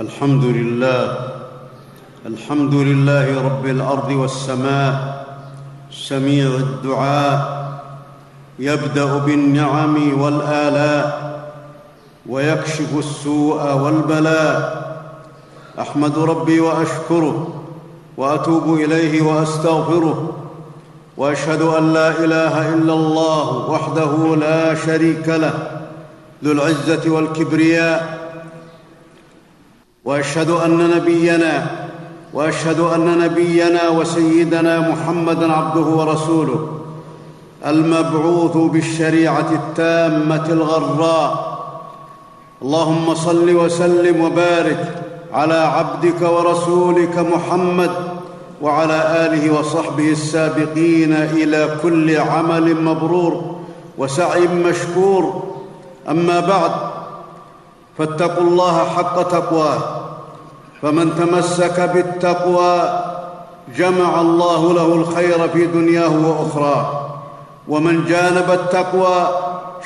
الحمد لله. الحمد لله رب الأرض والسماء. سميع الدعاء. يبدأ بالنعم والآلاء. ويكشف السوء والبلاء. أحمد ربي وأشكره. وأتوب إليه وأستغفره. وأشهد أن لا إله إلا الله وحده لا شريك له. ذو العزة والكبرياء. وأشهد أن نبينا وأشهد أن نبينا وسيدنا محمدا عبده ورسوله المبعوث بالشريعة التامة الغراء. اللهم صل وسلم وبارك على عبدك ورسولك محمد وعلى آله وصحبه السابقين إلى كل عمل مبرور وسعي مشكور. أما بعد فاتقوا الله حق تقواه. فمن تمسك بالتقوى جمع الله له الخير في دنياه وأخراه. ومن جانب التقوى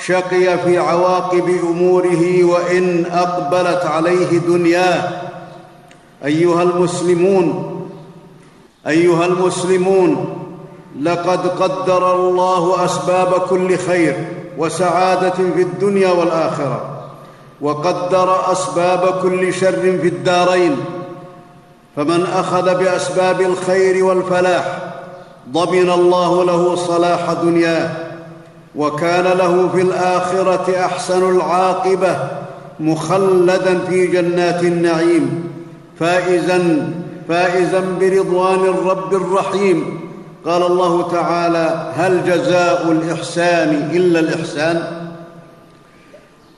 شقي في عواقب أموره وإن أقبلت عليه دنياه. أيها المسلمون أيها المسلمون لقد قدر الله أسباب كل خير وسعادة في الدنيا والآخرة. وقدر أسباب كل شر في الدارين فمن أخذ بأسباب الخير والفلاح ضمن الله له صلاح دنياه وكان له في الآخرة أحسن العاقبة مخلدا في جنات النعيم فائزا فائزا برضوان الرب الرحيم. قال الله تعالى هل جزاء الإحسان إلا الإحسان؟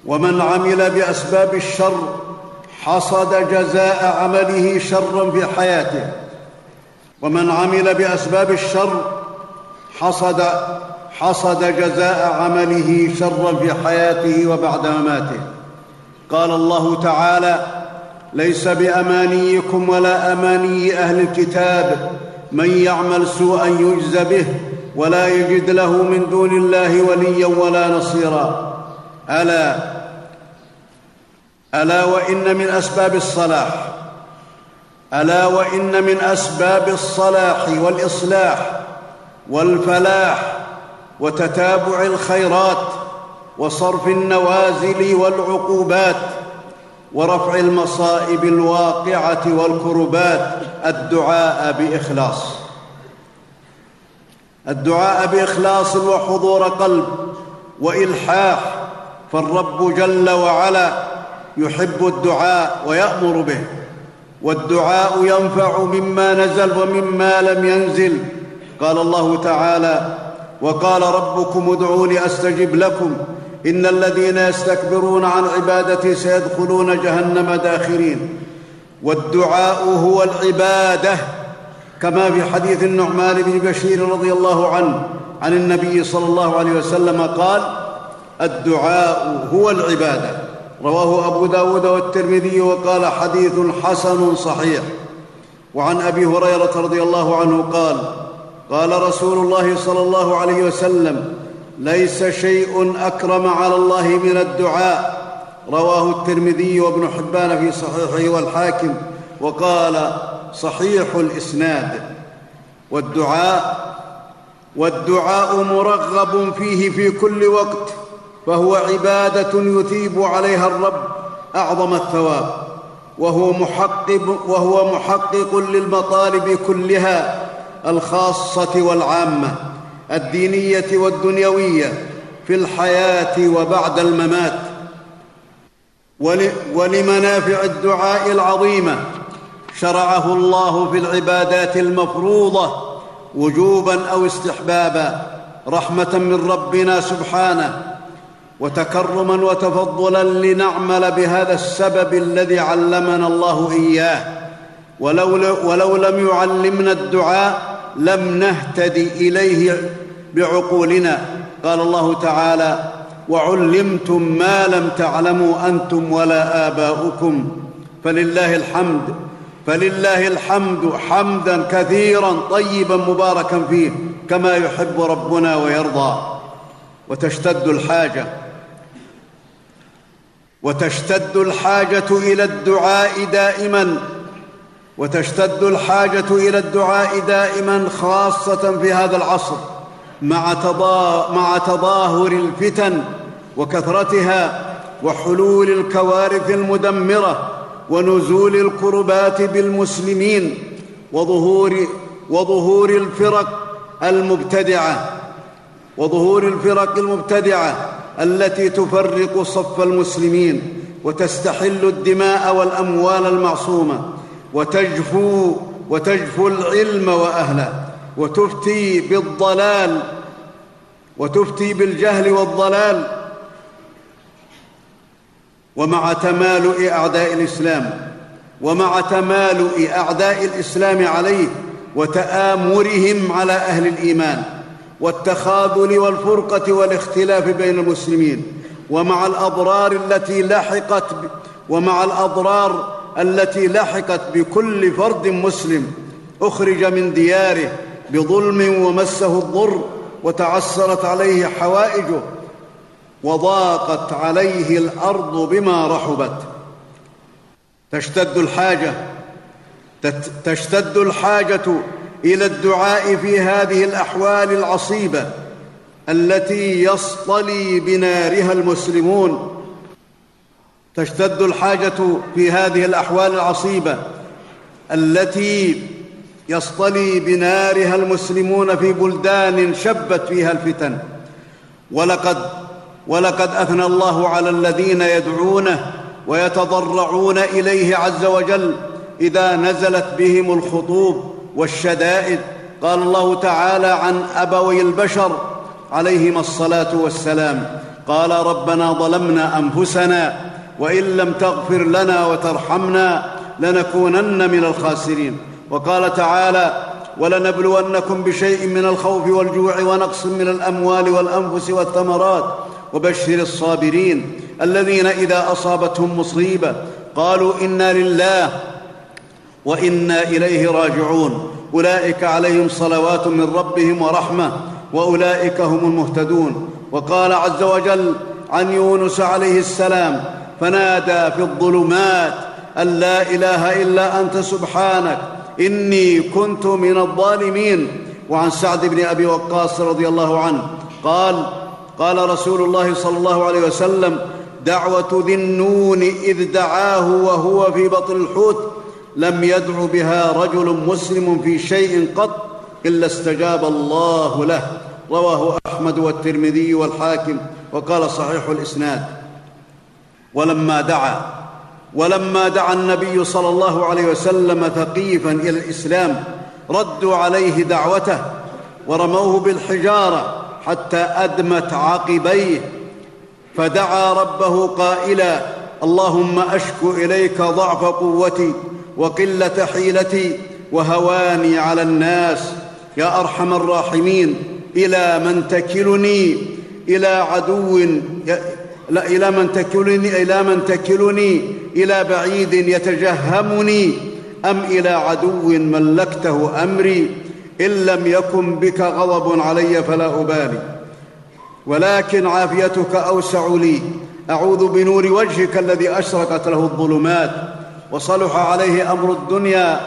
ومن عمل بأسباب الشر حصد جزاء عمله شرا في حياته. ومن عمل بأسباب الشر حصد حصد جزاء عمله شرا في حياته وبعد مماته. قال الله تعالى ليس بأمانيكم ولا أماني أهل الكتاب من يعمل سوءا يجز به ولا يجد له من دون الله وليا ولا نصيرا. ألا ألا وإن من أسباب الصلاح ألا وإن من أسباب الصلاح والإصلاح والفلاح وتتابع الخيرات وصرف النوازل والعقوبات ورفع المصائب الواقعة والكربات الدعاء بإخلاص الدعاء بإخلاص وحضور قلب وإلحاح فالرب جل وعلا يحب الدعاء ويأمر به. والدعاء ينفع مما نزل ومما لم ينزل. قال الله تعالى وقال ربكم ادعوني أستجب لكم. إن الذين يستكبرون عن عبادتي سيدخلون جهنم داخرين. والدعاء هو العبادة كما في حديث النعمان بن بشير رضي الله عنه عن النبي صلى الله عليه وسلم قال الدعاء هو العبادة. رواه أبو داود والترمذي وقال حديث حسن صحيح. وعن أبي هريرة رضي الله عنه قال قال رسول الله صلى الله عليه وسلم ليس شيء أكرم على الله من الدعاء. رواه الترمذي وابن حبان في صحيحه والحاكم. وقال صحيح الإسناد. والدعاء والدعاء مرغب فيه في كل وقت. فهو عبادة يثيب عليها الرب أعظم الثواب وهو محقق وهو محقق للمطالب كلها الخاصة والعامة الدينية والدنيوية في الحياة وبعد الممات. ولمنافع الدعاء العظيمة شرعه الله في العبادات المفروضة وجوبا أو استحبابا رحمة من ربنا سبحانه وتكرما وتفضلا لنعمل بهذا السبب الذي علمنا الله إياه. ولو, ولو لم يعلمنا الدعاء لم نهتد إليه بعقولنا. قال الله تعالى وعلمتم ما لم تعلموا أنتم ولا آباؤكم. فلله الحمد فلله الحمد حمدا كثيرا طيبا مباركا فيه كما يحب ربنا ويرضى. وتشتد الحاجة. وتشتد الحاجة إلى الدعاء دائما وتشتد الحاجة إلى الدعاء دائما خاصة في هذا العصر مع, تضا مع تظاهر الفتن وكثرتها وحلول الكوارث المدمرة ونزول الكربات بالمسلمين وظهور وظهور الفرق المبتدعة وظهور الفرق المبتدعة التي تفرق صف المسلمين وتستحل الدماء والأموال المعصومة وتجفو وتجفو العلم وأهله وتفتي بالضلال وتفتي بالجهل والضلال ومع تمالؤ أعداء الإسلام ومع تمالؤ أعداء الإسلام عليه وتآمرهم على أهل الإيمان والتخاذل والفرقة والاختلاف بين المسلمين ومع الأضرار التي لحقت ومع الأضرار التي لحقت بكل فرد مسلم أخرج من دياره بظلم ومسه الضر وتعسرت عليه حوائجه وضاقت عليه الأرض بما رحبت. تشتد الحاجة تشتد الحاجة إلى الدعاء في هذه الأحوال العصيبة التي يصطلي بنارها المسلمون. تشتد الحاجة في هذه الأحوال العصيبة التي يصطلي بنارها المسلمون في بلدان شبت فيها الفتن. ولقد ولقد أثنى الله على الذين يدعونه ويتضرعون إليه عز وجل إذا نزلت بهم الخطوب. والشدائد. قال الله تعالى عن أبوي البشر عليهما الصلاة والسلام. قال ربنا ظلمنا أنفسنا وإن لم تغفر لنا وترحمنا لنكونن من الخاسرين. وقال تعالى ولنبلونكم بشيء من الخوف والجوع ونقص من الأموال والأنفس والثمرات. وبشر الصابرين الذين إذا أصابتهم مصيبة قالوا إنا لله وإنا إليه راجعون. أولئك عليهم صلوات من ربهم ورحمة وأولئك هم المهتدون. وقال عز وجل عن يونس عليه السلام فنادى في الظلمات أن لا إله إلا أنت سبحانك إني كنت من الظالمين. وعن سعد بن أبي وقاص رضي الله عنه قال قال رسول الله صلى الله عليه وسلم دعوة ذي النون إذ دعاه وهو في بطن الحوت لم يدع بها رجل مسلم في شيء قط إلا استجاب الله له. رواه أحمد والترمذي والحاكم وقال صحيح الإسناد. ولما دعا ولما دعا النبي صلى الله عليه وسلم ثقيفا إلى الإسلام ردوا عليه دعوته ورموه بالحجارة حتى أدمت عقبيه. فدعا ربه قائلا اللهم أشكو إليك ضعف قوتي وقلة حيلتي وهواني على الناس. يا أرحم الراحمين إلى من تكلني؟ إلى عدو لا إلى من تكلني إلى من تكلني؟ إلى بعيد يتجهمني؟ أم إلى عدو ملكته أمري؟ إن لم يكن بك غضب علي فلا أبالي. ولكن عافيتك أوسع لي. أعوذ بنور وجهك الذي أشرقت له الظلمات. وصلح عليه أمر الدنيا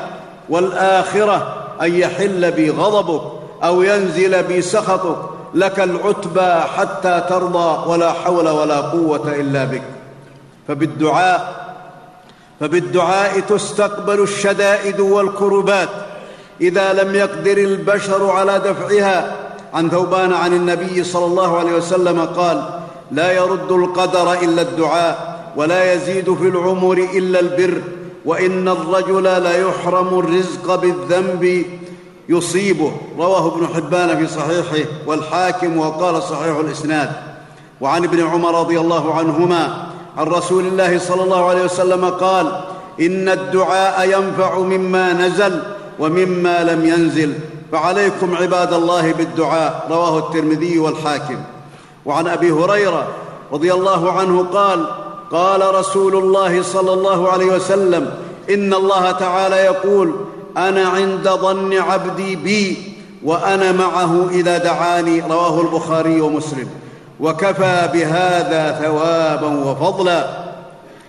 والآخرة أن يحل بي غضبك أو ينزل بي سخطك. لك العتبى حتى ترضى ولا حول ولا قوة إلا بك. فبالدعاء فبالدعاء تستقبل الشدائد والكربات. إذا لم يقدر البشر على دفعها عن ثوبان عن النبي صلى الله عليه وسلم قال لا يرد القدر إلا الدعاء. ولا يزيد في العمر إلا البر وإن الرجل ليحرم الرزق بالذنب يصيبه. رواه ابن حبان في صحيحه والحاكم وقال صحيح الإسناد. وعن ابن عمر رضي الله عنهما عن رسول الله صلى الله عليه وسلم قال إن الدعاء ينفع مما نزل ومما لم ينزل فعليكم عباد الله بالدعاء. رواه الترمذي والحاكم. وعن أبي هريرة رضي الله عنه قال قال رسول الله صلى الله عليه وسلم إن الله تعالى يقول أنا عند ظن عبدي بي وأنا معه إذا دعاني رواه البخاري ومسلم. وكفى بهذا ثوابا وفضلا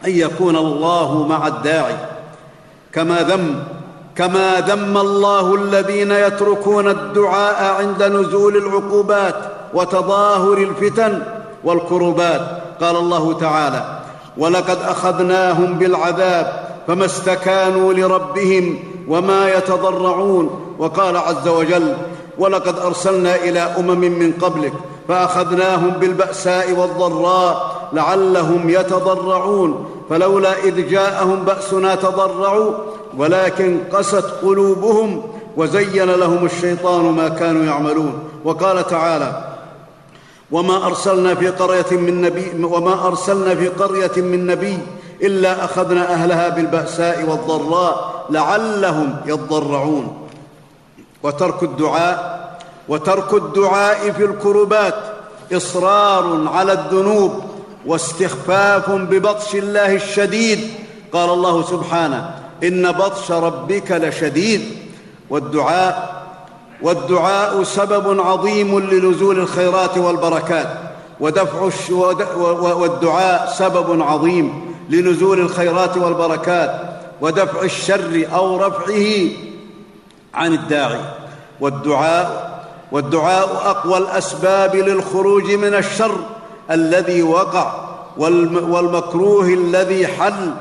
أن يكون الله مع الداعي. كما ذم كما ذم الله الذين يتركون الدعاء عند نزول العقوبات وتظاهر الفتن والكربات. قال الله تعالى ولقد أخذناهم بالعذاب فما استكانوا لربهم وما يتضرعون. وقال عز وجل ولقد أرسلنا إلى أمم من قبلك فأخذناهم بالبأساء والضراء لعلهم يتضرعون. فلولا إذ جاءهم بأسنا تضرعوا ولكن قست قلوبهم وزين لهم الشيطان ما كانوا يعملون. وقال تعالى وما أرسلنا في قرية من نبي وما أرسلنا في قرية من نبي إلا أخذنا أهلها بالبأساء والضراء لعلهم يضرعون. وترك الدعاء وترك الدعاء في الكربات إصرار على الذنوب واستخفاف ببطش الله الشديد. قال الله سبحانه إن بطش ربك لشديد. والدعاء والدعاء سبب عظيم لنزول الخيرات والبركات ودفع. والدعاء سبب عظيم لنزول الخيرات والبركات ودفع الشر أو رفعه عن الداعي والدعاء والدعاء أقوى الأسباب للخروج من الشر الذي وقع والمكروه الذي حل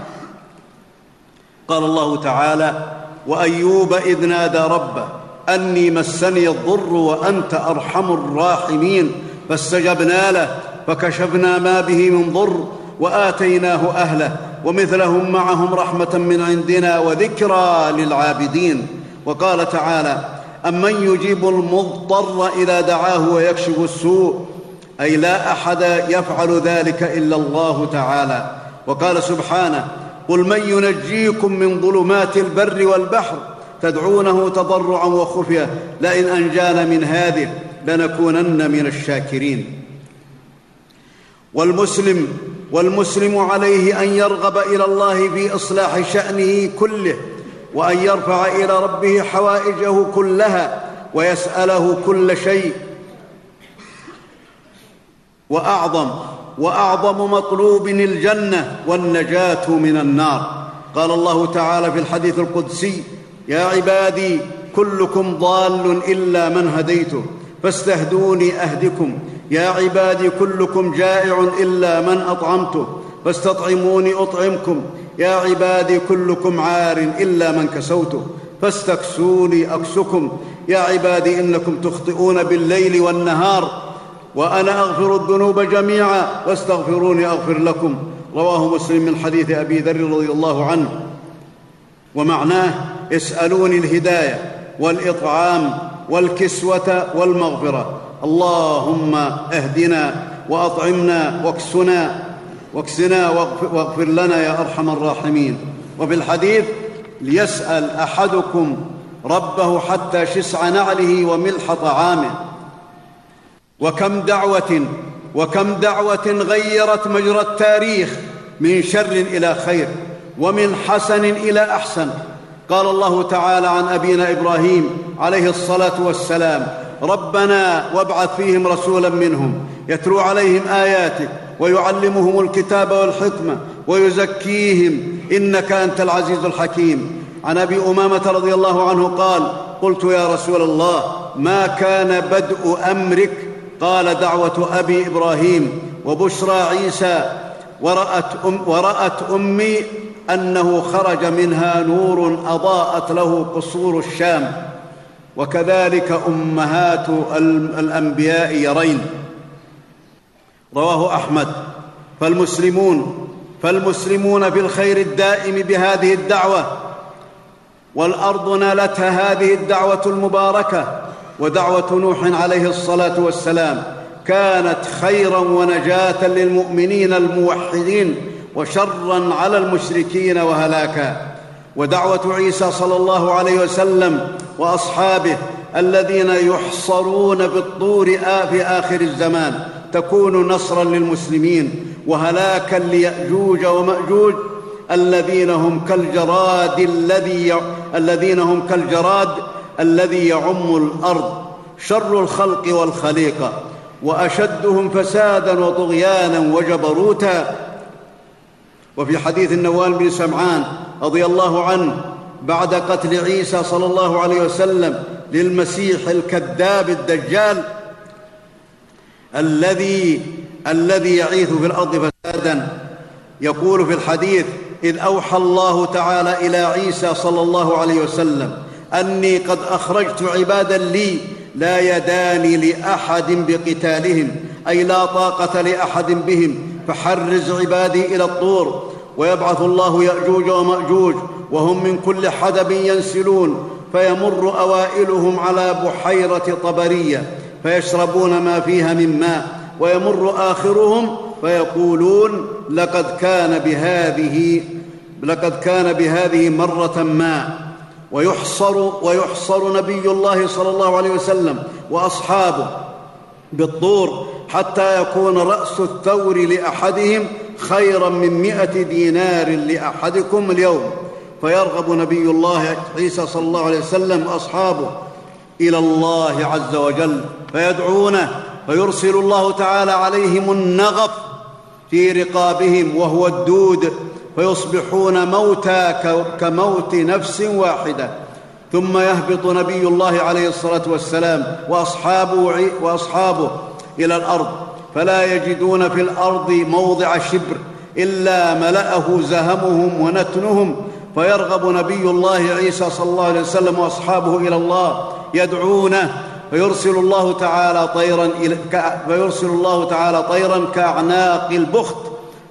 قال الله تعالى وأيوب إذ نادى ربه أني مسني الضر وأنت أرحم الراحمين. فاستجبنا له فكشفنا ما به من ضر وآتيناه أهله ومثلهم معهم رحمة من عندنا وذكرى للعابدين. وقال تعالى أمن يجيب المضطر إذا دعاه ويكشف السوء؟ أي لا أحد يفعل ذلك إلا الله تعالى. وقال سبحانه قل من ينجيكم من ظلمات البر والبحر تدعونه تضرعا وخفية. لئن أنجانا من هذه لنكونن من الشاكرين. والمسلم والمسلم عليه أن يرغب إلى الله في إصلاح شأنه كله وأن يرفع إلى ربه حوائجه كلها ويسأله كل شيء. وأعظم وأعظم مطلوب الجنة والنجاة من النار. قال الله تعالى في الحديث القدسي يا عبادي كلكم ضال إلا من هديته. فاستهدوني أهدكم. يا عبادي كلكم جائع إلا من أطعمته. فاستطعموني أطعمكم. يا عبادي كلكم عار إلا من كسوته. فاستكسوني أكسكم. يا عبادي إنكم تخطئون بالليل والنهار. وأنا أغفر الذنوب جميعا. واستغفروني أغفر لكم. رواه مسلم من حديث أبي ذر رضي الله عنه. ومعناه اسألوني الهداية والإطعام والكسوة والمغفرة. اللهم اهدنا وأطعمنا واكسنا واكسنا واغفر لنا يا أرحم الراحمين. وفي الحديث ليسأل أحدكم ربه حتى شسع نعله وملح طعامه. وكم دعوه وكم دعوة غيرت مجرى التاريخ من شر إلى خير. ومن حسن إلى أحسن. قال الله تعالى عن أبينا إبراهيم عليه الصلاة والسلام ربنا وابعث فيهم رسولا منهم يتلو عليهم اياتك ويعلمهم الكتاب والحكمة ويزكيهم إنك أنت العزيز الحكيم. عن أبي أمامة رضي الله عنه قال قلت يا رسول الله ما كان بدء أمرك؟ قال دعوة أبي إبراهيم وبشرى عيسى ورأت, أم ورأت أمي أنه خرج منها نور أضاءت له قصور الشام وكذلك أمهات الأنبياء يرين. رواه أحمد. فالمسلمون فالمسلمون في الخير الدائم بهذه الدعوة والأرض نالتها هذه الدعوة المباركة ودعوة نوح عليه الصلاة والسلام كانت خيرا ونجاة للمؤمنين الموحدين وشرا على المشركين وهلاكا ودعوة عيسى صلى الله عليه وسلم وأصحابه الذين يحصرون بالطور في آخر الزمان. تكون نصرا للمسلمين وهلاكا ليأجوج ومأجوج الذين هم كالجراد الذي الذين هم كالجراد الذي يعم الأرض. شر الخلق والخليقة. وأشدهم فسادا وطغيانا وجبروتا. وفي حديث النوال بن سمعان رضي الله عنه بعد قتل عيسى صلى الله عليه وسلم للمسيح الكذاب الدجال الذي الذي يعيث في الأرض فسادا. يقول في الحديث إذ أوحى الله تعالى إلى عيسى صلى الله عليه وسلم أني قد أخرجت عبادا لي لا يدان لأحد بقتالهم أي لا طاقة لأحد بهم فحرز عبادي إلى الطور ويبعث الله يأجوج ومأجوج وهم من كل حدب ينسلون فيمر أوائلهم على بحيرة طبرية فيشربون ما فيها من ماء ويمر آخرهم فيقولون لقد كان بهذه لقد كان بهذه مرة ما. ويحصر ويحصر نبي الله صلى الله عليه وسلم وأصحابه بالطور حتى يكون رأس الثور لأحدهم خيرا من مائه دينار لأحدكم اليوم. فيرغب نبي الله عيسى صلى الله عليه وسلم واصحابه إلى الله عز وجل فيدعونه فيرسل الله تعالى عليهم النغف في رقابهم وهو الدود فيصبحون موتى كموت نفس واحدة. ثم يهبط نبي الله عليه الصلاة والسلام وأصحابه, وأصحابه إلى الأرض. فلا يجدون في الأرض موضع شبر إلا ملأه زهمهم ونتنهم. فيرغب نبي الله عيسى صلى الله عليه وسلم وأصحابه إلى الله يدعونه. فيرسل الله تعالى طيرا فيرسل الله تعالى طيرا كأعناق البخت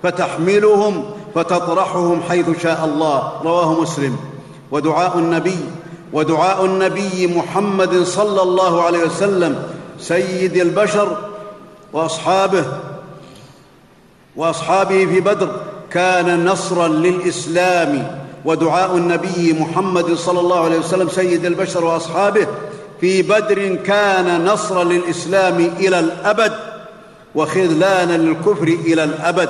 فتحملهم فتطرحهم حيث شاء الله. رواه مسلم. ودعاء النبي ودعاء النبي محمد صلى الله عليه وسلم سيد البشر وأصحابه وأصحابه في بدر كان نصرا للإسلام. ودعاء النبي محمد صلى الله عليه وسلم سيد البشر وأصحابه في بدر كان نصرا للإسلام إلى الأبد وخذلانا للكفر إلى الأبد.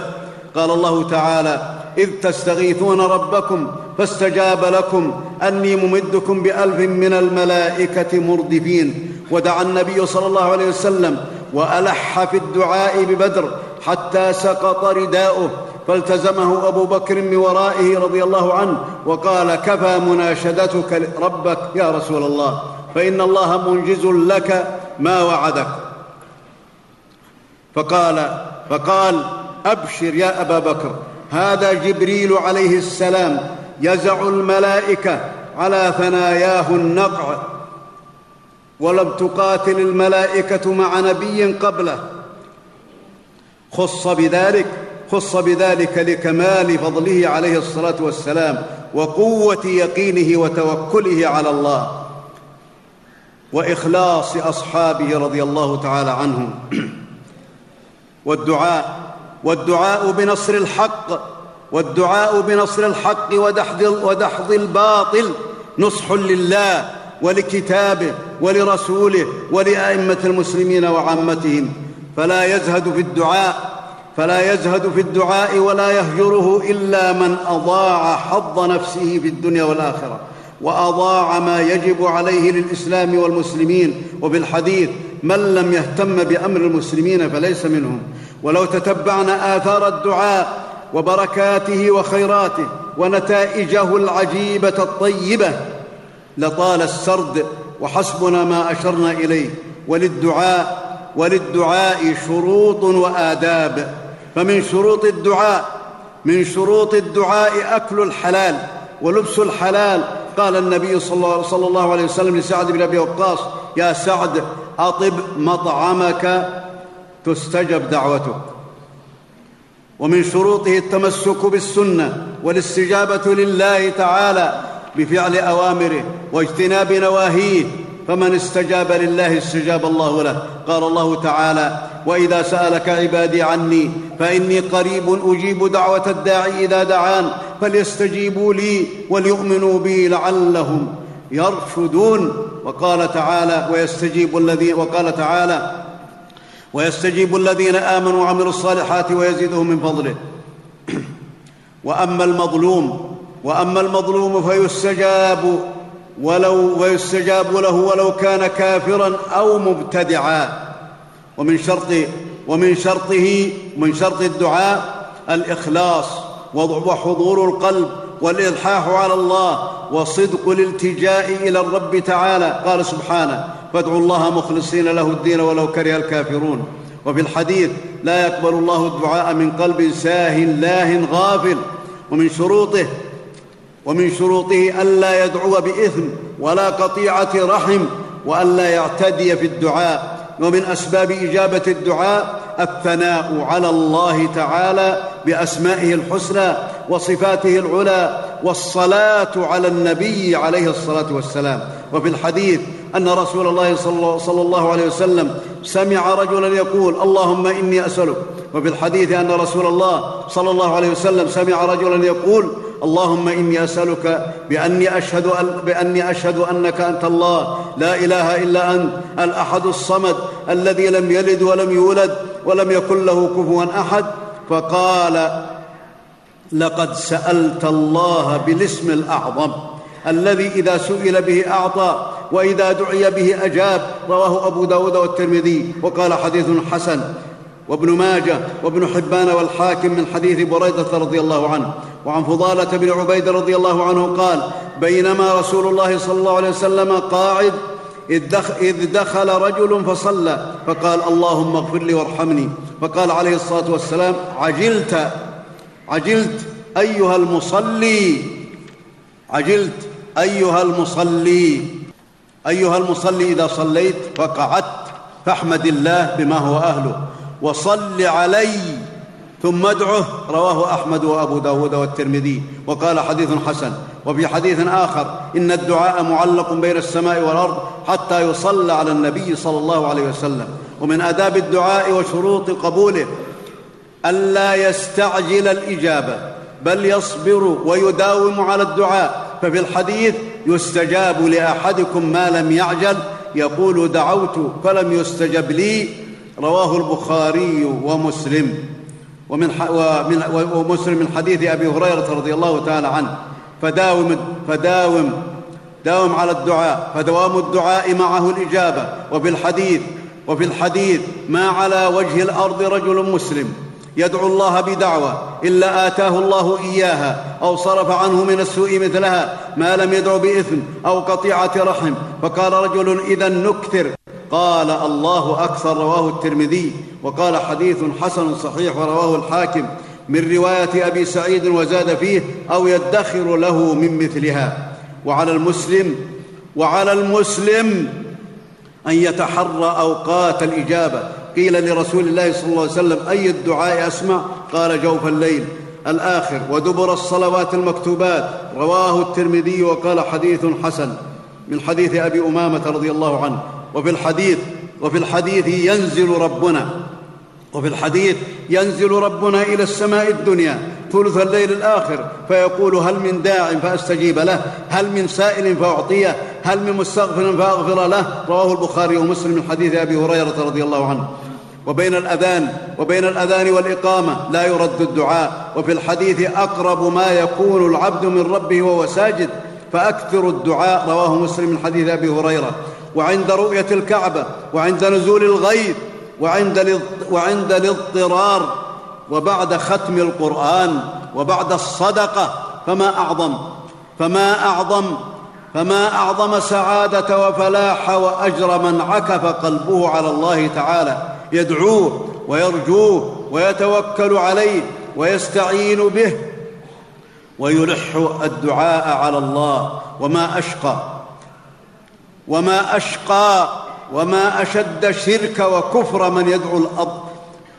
قال الله تعالى إذ تستغيثون ربكم فاستجاب لكم أني ممدكم بألف من الملائكة مردفين. ودعا النبي صلى الله عليه وسلم وألح في الدعاء ببدر حتى سقط رداؤه. فالتزمه أبو بكر من ورائه رضي الله عنه وقال كفى مناشدتك ربك يا رسول الله. فإن الله منجز لك ما وعدك. فقال فقال أبشر يا أبا بكر. هذا جبريل عليه السلام يزع الملائكة على ثناياه النقع. ولم تقاتل الملائكة مع نبي قبله. خص بذلك خص بذلك لكمال فضله عليه الصلاة والسلام وقوة يقينه وتوكله على الله. وإخلاص أصحابه رضي الله تعالى عنهم. والدعاء والدعاء بنصر الحق. والدعاء بنصر الحق ودحض, ودحض الباطل نصح لله ولكتابه ولرسوله ولأئمة المسلمين وعامتهم. فلا يزهد في الدعاء فلا يزهد في الدعاء ولا يهجره إلا من أضاع حظ نفسه في الدنيا والآخرة وأضاع ما يجب عليه للإسلام والمسلمين. وبالحديث من لم يهتم بأمر المسلمين فليس منهم. ولو تتبعنا آثار الدعاء وبركاته وخيراته ونتائجه العجيبة الطيبة. لطال السرد وحسبنا ما أشرنا إليه. وللدعاء وللدعاء شروط وآداب. فمن شروط الدعاء من شروط الدعاء أكل الحلال ولبس الحلال. قال النبي صلى الله عليه وسلم لسعد بن أبي وقاص يا سعد أطب مطعمك تستجب دعوتك. ومن شروطه التمسك بالسنة والاستجابة لله تعالى بفعل أوامره واجتناب نواهيه فمن استجاب لله استجاب الله له. قال الله تعالى وإذا سألك عبادي عني فإني قريب أجيب دعوة الداعي إذا دعان فليستجيبوا لي وليؤمنوا بي لعلهم يرشدون وقال تعالى ويستجيب الذين وقال تعالى ويستجيب الذين آمنوا وعملوا الصالحات ويزيدهم من فضله. وأما المظلوم وأما المظلوم فيستجاب ولو ويستجاب له ولو كان كافرا أو مبتدعا. ومن شرط ومن شرطه من شرط الدعاء الإخلاص وحضور القلب والإلحاح على الله وصدق الالتجاء إلى الرب تعالى. قال سبحانه فادعوا الله مخلصين له الدين ولو كره الكافرون. وفي الحديث لا يقبل الله الدعاء من قلب ساه لاه غافل ومن شروطه ومن شروطه ألا يدعو بإثم ولا قطيعة رحم وألا يعتدي في الدعاء. ومن أسباب إجابة الدعاء الثناء على الله تعالى بأسمائه الحسنى وصفاته العلى والصلاة على النبي عليه الصلاة والسلام. وفي الحديث أن رسول الله صلى الله عليه وسلم سمع رجلا يقول اللهم إني أسألك. وفي الحديث أن رسول الله صلى الله عليه وسلم سمع رجلا يقول اللهم إني أسألك بأني أشهد أن بأني أشهد أنك أنت الله. لا إله إلا أنت الأحد الصمد الذي لم يلد ولم يولد ولم يكن له كفوا أحد. فقال لقد سألت الله بالاسم الأعظم الذي إذا سئل به أعطى وإذا دعي به أجاب رواه أبو داود والترمذي وقال حديث حسن. وابن ماجه وابن حبان والحاكم من حديث بريدة رضي الله عنه. وعن فضالة بن عبيد رضي الله عنه قال بينما رسول الله صلى الله عليه وسلم قاعد إذ دخل رجل فصلى فقال اللهم اغفر لي وارحمني. فقال عليه الصلاة والسلام عجلت عجلت أيها المصلي عجلت أيها المصلي. أيها المصلي إذا صليت فقعدت فاحمد الله بما هو أهله وصل علي ثم ادعه رواه أحمد وأبو داود والترمذي وقال حديث حسن. وفي حديث آخر إن الدعاء معلق بين السماء والأرض حتى يصلى على النبي صلى الله عليه وسلم. ومن آداب الدعاء وشروط قبوله ألا يستعجل الإجابة بل يصبر ويداوم على الدعاء. ففي الحديث يستجاب لأحدكم ما لم يعجل يقول دعوت فلم يستجب لي رواه البخاري ومسلم. ومن ومن ومسلم من حديث أبي هريرة رضي الله تعالى عنه. فداوم فداوم داوم على الدعاء فدوام الدعاء معه الإجابة. وفي الحديث وفي الحديث ما على وجه الأرض رجل مسلم. يدعو الله بدعوة إلا آتاه الله إياها أو صرف عنه من السوء مثلها ما لم يدع بإثم أو قطيعة رحم. فقال رجل إذا نكثر. قال الله أكثر رواه الترمذي. وقال حديث حسن صحيح ورواه الحاكم. من رواية أبي سعيد وزاد فيه أو يدخر له من مثلها. وعلى المسلم وعلى المسلم أن يتحرى أوقات الإجابة. قيل لرسول الله صلى الله عليه وسلم أي الدعاء أسمع؟ قال جوف الليل الآخر ودبر الصلوات المكتوبات رواه الترمذي وقال حديث حسن من حديث أبي أمامة رضي الله عنه. وفي الحديث وفي الحديث ينزل ربنا وفي الحديث ينزل ربنا إلى السماء الدنيا ثلث الليل الآخر فيقول هل من داع فأستجيب له هل من سائل فأعطيه هل من مستغفر فأغفر له؟ رواه البخاري ومسلم من حديث أبي هريرة رضي الله عنه. وبين الأذان وبين الأذان والإقامة لا يرد الدعاء. وفي الحديث أقرب ما يكون العبد من ربه وهو ساجد فاكثروا الدعاء رواه مسلم من حديث أبي هريرة. وعند رؤية الكعبة وعند نزول الغيث وعند وعند الاضطرار وبعد ختم القرآن وبعد الصدقة فما أعظم فما أعظم فما أعظم سعادة وفلاح وأجر من عكف قلبه على الله تعالى. يدعوه ويرجوه ويتوكل عليه ويستعين به ويلح الدعاء على الله. وما أشقى وما أشقى وما أشد شرك وكفر من يدعو الأرض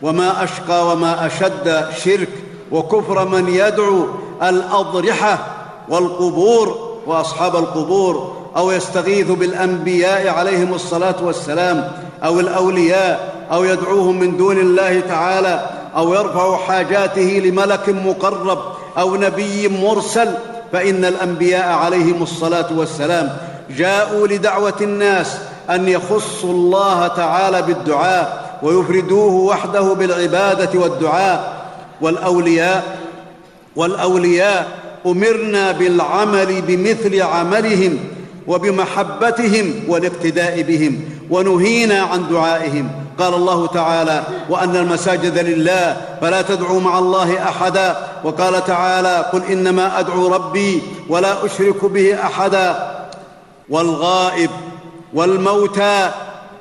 وما أشقى وما أشد شرك وكفر من يدعو الأضرحة والقبور وأصحاب القبور أو يستغيث بالأنبياء عليهم الصلاة والسلام أو الأولياء أو يدعوهم من دون الله تعالى أو يرفع حاجاته لملك مقرب أو نبي مرسل فإن الأنبياء عليهم الصلاة والسلام جاءوا لدعوة الناس أن يخصوا الله تعالى بالدعاء ويفردوه وحده بالعبادة والدعاء. والاولياء والأولياء أمرنا بالعمل بمثل عملهم وبمحبتهم والاقتداء بهم ونهينا عن دعائهم. قال الله تعالى وأن المساجد لله فلا تدعوا مع الله أحدا. وقال تعالى قل إنما أدعو ربي ولا أشرك به أحدا. والغائب والموتى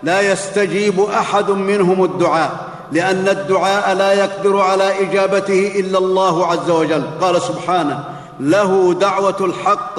لا يستجيب أحد منهم الدعاء لأن الدعاء لا يقدر على إجابته إلا الله عز وجل. قال سبحانه له دعوة الحق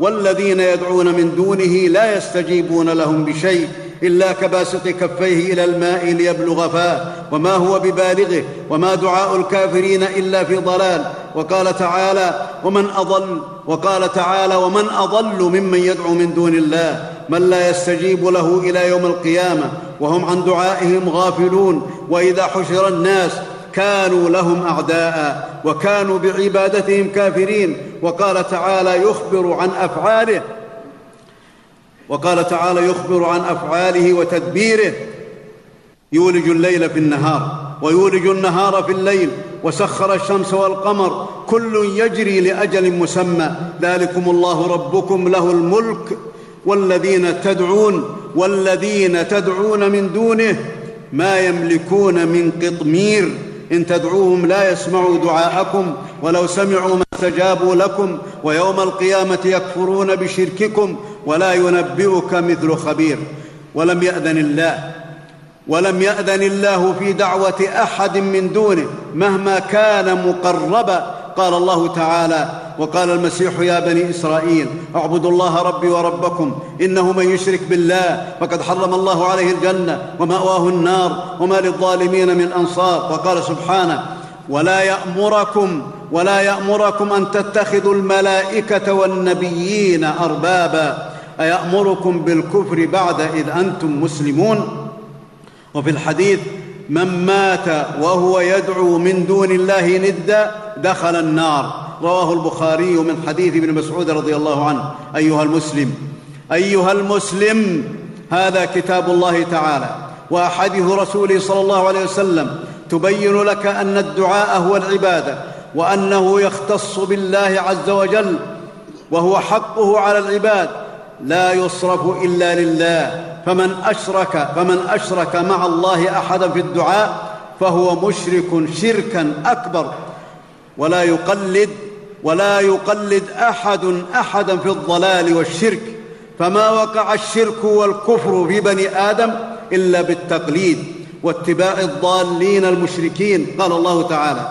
والذين يدعون من دونه لا يستجيبون لهم بشيء إلا كباسط كفيه إلى الماء ليبلغ فاه وما هو ببالغه وما دعاء الكافرين إلا في ضلال. وقال تعالى ومن أضل وقال تعالى ومن أضل ممن يدعو من دون الله من لا يستجيب له إلى يوم القيامة وهم عن دعائهم غافلون وإذا حشر الناس كانوا لهم أعداء وكانوا بعبادتهم كافرين وقال تعالى يخبر عن أفعاله وقال تعالى يخبر عن أفعاله وتدبيره يولج الليل في النهار ويولج النهار في الليل وسخر الشمس والقمر كل يجري لأجل مسمى. ذلكم الله ربكم له الملك. والذين تدعون والذين تدعون من دونه ما يملكون من قطمير. إن تدعوهم لا يسمعوا دعاءكم ولو سمعوا ما استجابوا لكم. ويوم القيامة يكفرون بشرككم ولا ينبئك مثل خبير. ولم يأذن الله ولم يأذن الله في دعوة أحد من دونه مهما كان مقربا. قال الله تعالى وقال المسيح يا بني إسرائيل اعبدوا الله ربي وربكم إنه من يشرك بالله فقد حرم الله عليه الجنة ومأواه النار وما للظالمين من أنصار. وقال سبحانه ولا يأمركم ولا يأمركم أن تتخذوا الملائكة والنبيين أربابا. أيأمركم بالكفر بعد إذ أنتم مسلمون؟ وفي الحديث من مات وهو يدعو من دون الله ندا دخل النار رواه البخاري من حديث ابن مسعود رضي الله عنه. أيها المسلم أيها المسلم هذا كتاب الله تعالى وأحاديث رسوله صلى الله عليه وسلم تبين لك أن الدعاء هو العبادة وأنه يختص بالله عز وجل وهو حقه على العباد لا يصرف إلا لله. فمن أشرك فمن أشرك مع الله أحدا في الدعاء فهو مشرك شركا أكبر. ولا يقلد ولا يقلد أحد أحدا في الضلال والشرك. فما وقع الشرك والكفر في بني آدم إلا بالتقليد واتباع الضالين المشركين. قال الله تعالى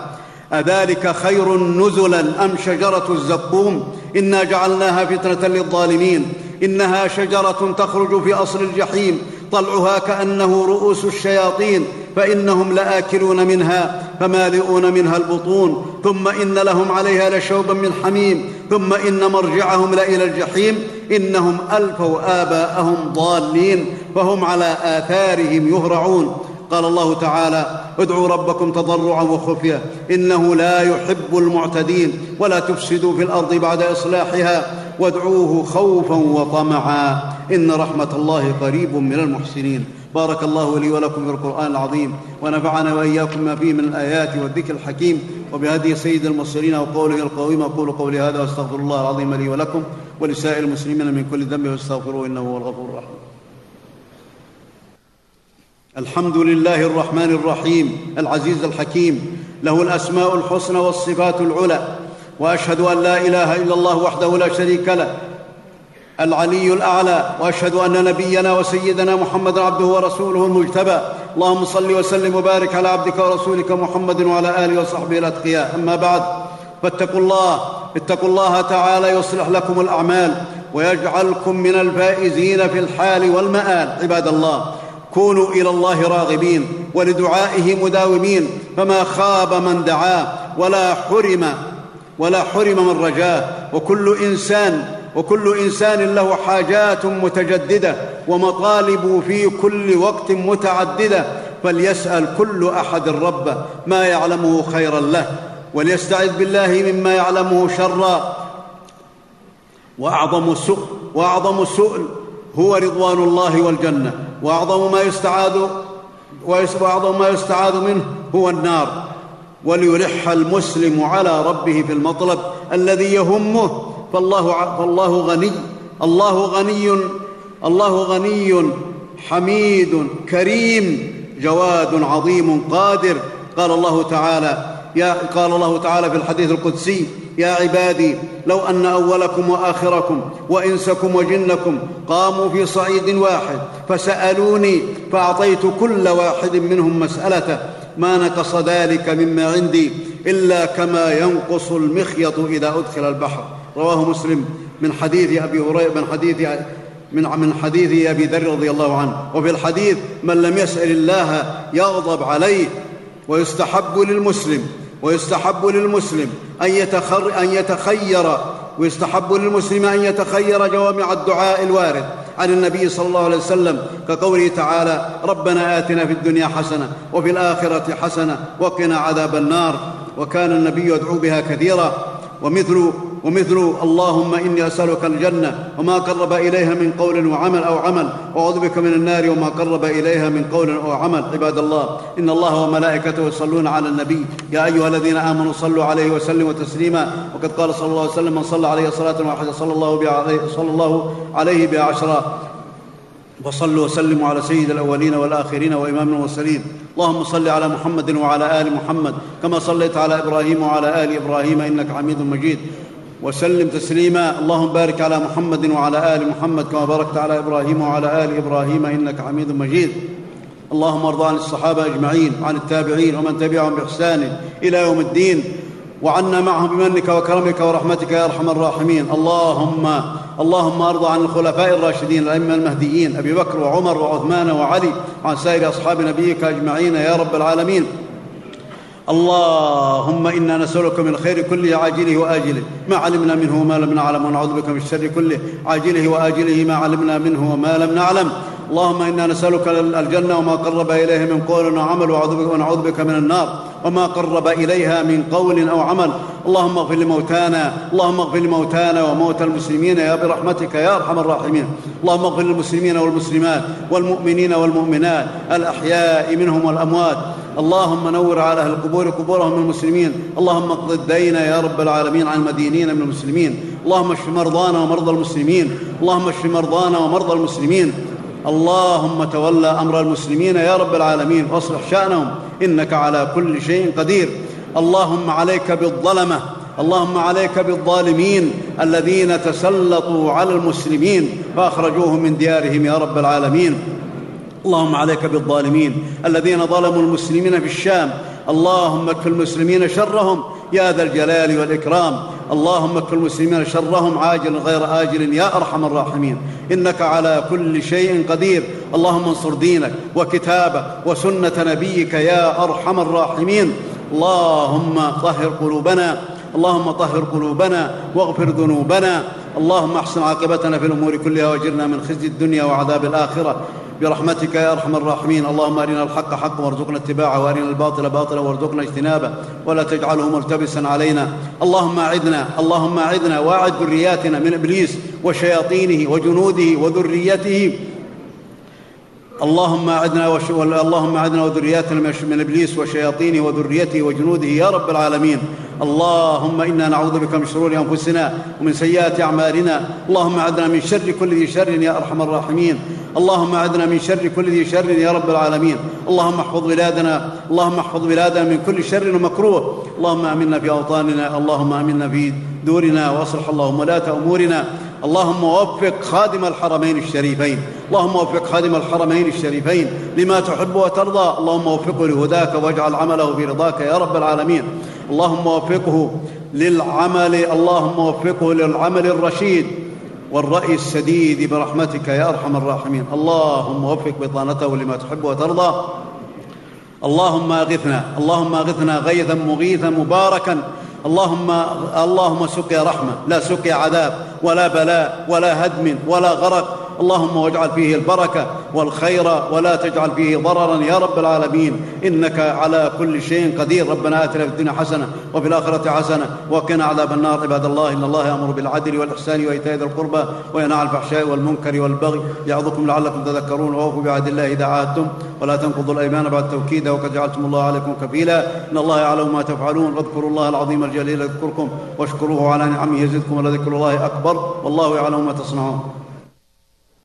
أذلك خير نزلا أم شجرة الزقوم إنا جعلناها فتنة للظالمين. إنها شجرة تخرج في أصل الجحيم طلعها كأنه رؤوس الشياطين فإنهم لآكلون منها فمالئون منها البطون ثم إن لهم عليها لشوبا من حميم ثم إن مرجعهم لإلى الجحيم إنهم ألفوا آباءهم ضالين فهم على آثارهم يهرعون. قال الله تعالى ادعوا ربكم تضرعا وخفية إنه لا يحب المعتدين ولا تفسدوا في الأرض بعد إصلاحها وادعوه خوفا وطمعا. إن رحمة الله قريب من المحسنين. بارك الله لي ولكم في القرآن العظيم. ونفعنا وإياكم ما فيه من الآيات والذكر الحكيم. وبهدي سيد المرسلين وقوله القويم أقول قولي هذا وأستغفر الله العظيم لي ولكم ولسائر المسلمين من كل ذنب فاستغفروه إنه هو الغفور الرحيم. الحمد لله الرحمن الرحيم. العزيز الحكيم. له الأسماء الحسنى والصفات العلى. وأشهد أن لا إله إلا الله وحده لا شريك له العلي الأعلى وأشهد أن نبينا وسيدنا محمدا عبده ورسوله المجتبى. اللهم صل وسلم وبارك على عبدك ورسولك محمد وعلى آله وصحبه الأتقياء. أما بعد فاتقوا الله اتقوا الله تعالى يصلح لكم الأعمال ويجعلكم من الفائزين في الحال والمآل. عباد الله كونوا إلى الله راغبين ولدعائه مداومين فما خاب من دعاه ولا حرم ولا حرم من رجاه وكل إنسان وكل إنسان له حاجات متجددة ومطالب في كل وقت متعددة. فليسأل كل أحد ربه ما يعلمه خيرا له وليستعذ بالله مما يعلمه شرا. وأعظم السؤل وأعظم السؤل هو رضوان الله والجنة. وأعظم ما يستعاذ وأعظم ما يستعاذ منه هو النار. وليلح المسلم على ربه في المطلب الذي يهمه. فالله, فالله غني الله غني الله غني حميد كريم جواد عظيم قادر. قال الله تعالى يا قال الله تعالى في الحديث القدسي يا عبادي لو أن أولكم وآخركم وإنسكم وجنكم قاموا في صعيد واحد فسألوني فأعطيت كل واحد منهم مسألته. ما نقص ذلك مما عندي إلا كما ينقص المخيط إذا أدخل البحر. رواه مسلم من حديث أبي هريرة من حديث من من حديث أبي ذر رضي الله عنه. وفي الحديث من لم يسأل الله يغضب عليه ويستحب للمسلم ويستحب للمسلم أن, يتخر أن يتخير ويستحب للمسلم أن يتخير جوامع الدعاء الوارد. عن النبي صلى الله عليه وسلم كقوله تعالى ربنا آتنا في الدنيا حسنة وفي الآخرة حسنة وقنا عذاب النار. وكان النبي يدعو بها كثيرا ومثل ومثل اللهم إني أسألك الجنة وما قرب إليها من قول وعمل أو عمل. واعوذ بك من النار وما قرب إليها من قول أو عمل. عباد الله إن الله وملائكته يصلون على النبي. يا أيها الذين آمنوا صلوا عليه وسلموا تسليما. وقد قال صلى الله عليه وسلم من صلى عليه صلاة واحدة صلى الله عليه صلى الله عليه بها وصلوا وسلموا على سيد الأولين والآخرين وإمام المرسلين. اللهم صل على محمد وعلى آل محمد. كما صليت على إبراهيم وعلى آل إبراهيم إنك حميد مجيد. وسلم تسليما. اللهم بارك على محمد وعلى آل محمد كما باركت على إبراهيم وعلى آل إبراهيم إنك حميد مجيد. اللهم ارض عن الصحابة أجمعين وعن التابعين ومن تبعهم بإحسان إلى يوم الدين. وعنا معهم بمنك وكرمك ورحمتك يا أرحم الراحمين. اللهم اللهم أرض عن الخلفاء الراشدين الأئمة المهديين أبي بكر وعمر وعثمان وعلي وعن سائر أصحاب نبيك أجمعين يا رب العالمين. اللهم إنا نسألك من الخير كله عاجله وآجله ما علمنا منه وما لم نعلم ونعوذ بك من الشر كله عاجله وآجله ما علمنا منه وما لم نعلم. اللهم إنا نسألك الجنة وما قرب إليها من قول وعمل ونعوذ بك من النار وما قرب إليها من قول أو عمل. اللهم اغفر لموتانا اللهم اغفر لموتانا وموتى المسلمين يا برحمتك يا أرحم الراحمين. اللهم اغفر للمسلمين والمسلمات والمؤمنين والمؤمنات الأحياء منهم والأموات. اللهم نور على أهل القبور قبورهم من المسلمين. اللهم اقض الدين يا رب العالمين عن المدينين من المسلمين. اللهم اشف مرضانا ومرضى المسلمين. اللهم اشف مرضانا ومرضى المسلمين. اللهم تولى أمر المسلمين يا رب العالمين واصلح شأنهم. إنك على كل شيء قدير. اللهم عليك بالظلمة. اللهم عليك بالظالمين الذين تسلطوا على المسلمين فأخرجوهم من ديارهم يا رب العالمين. اللهم عليك بالظالمين الذين ظلموا المسلمين في الشام. اللهم اكف المسلمين شرهم يا ذا الجلال والإكرام. اللهم اكف المسلمين شرهم عاجلا غير آجل يا أرحم الراحمين. إنك على كل شيء قدير. اللهم انصر دينك وكتابك وسنة نبيك يا أرحم الراحمين. اللهم طهر قلوبنا اللهم طهر قلوبنا واغفر ذنوبنا. اللهم أحسن عاقبتنا في الأمور كلها واجرنا من خزي الدنيا وعذاب الآخرة. برحمتك يا أرحم الراحمين. اللهم أرنا الحق حقا وارزقنا اتباعه وأرنا الباطل باطلا وارزقنا اجتنابه ولا تجعله ملتبسا علينا. اللهم اعذنا اللهم اعذنا وأعد ذرياتنا من إبليس وشياطينه وجنوده وذريته اللهم اعذنا وش... اللهم اعذنا وذرياتنا من إبليس وشياطينه وذريته وجنوده يا رب العالمين. اللهم إنا نعوذ بك من شرور أنفسنا ومن سيئات أعمالنا. اللهم اعذنا من شر كل ذي شر يا أرحم الراحمين. اللهم اعذنا من شر كل ذي شر يا رب العالمين. اللهم احفظ بلادنا. اللهم احفظ بلادنا من كل شر ومكروه. اللهم آمنا في أوطاننا. اللهم آمنا في دورنا. وأصلح اللهم ولاة أمورنا. اللهم وفق خادم الحرمين الشريفين. اللهم وفق خادم الحرمين الشريفين لما تحب وترضى. اللهم وفقه لهداك واجعل عمله في رضاك يا رب العالمين. اللهم وفقه للعمل. اللهم وفقه للعمل الرشيد والرأي السديد برحمتك يا أرحم الراحمين. اللهم وفق بطانته لما تحب وترضى. اللهم أغثنا. اللهم أغثنا غيثا مغيثا مباركا. اللهم اللهم سقيا رحمة لا سقيا عذاب ولا بلاء ولا هدم ولا غرق. اللهم واجعل فيه البركة والخير ولا تجعل فيه ضررا يا رب العالمين. إنك على كل شيء قدير. ربنا آتنا في الدنيا حسنة وفي الآخرة حسنة وقنا عذاب النار. عباد الله إن الله يأمر بالعدل والإحسان وإيتاء ذي القربى وينهى عن الفحشاء والمنكر والبغي يعظكم لعلكم تذكرون. وأوفوا بعهد الله إذا عاهدتم. ولا تنقضوا الأيمان بعد توكيدها وقد جعلتم الله عليكم كفيلا. إن الله يعلم ما تفعلون. واذكروا الله العظيم الجليل يذكركم. واشكروه على نعمه يزدكم ولذكر الله أكبر. والله يعلم ما تصنعون.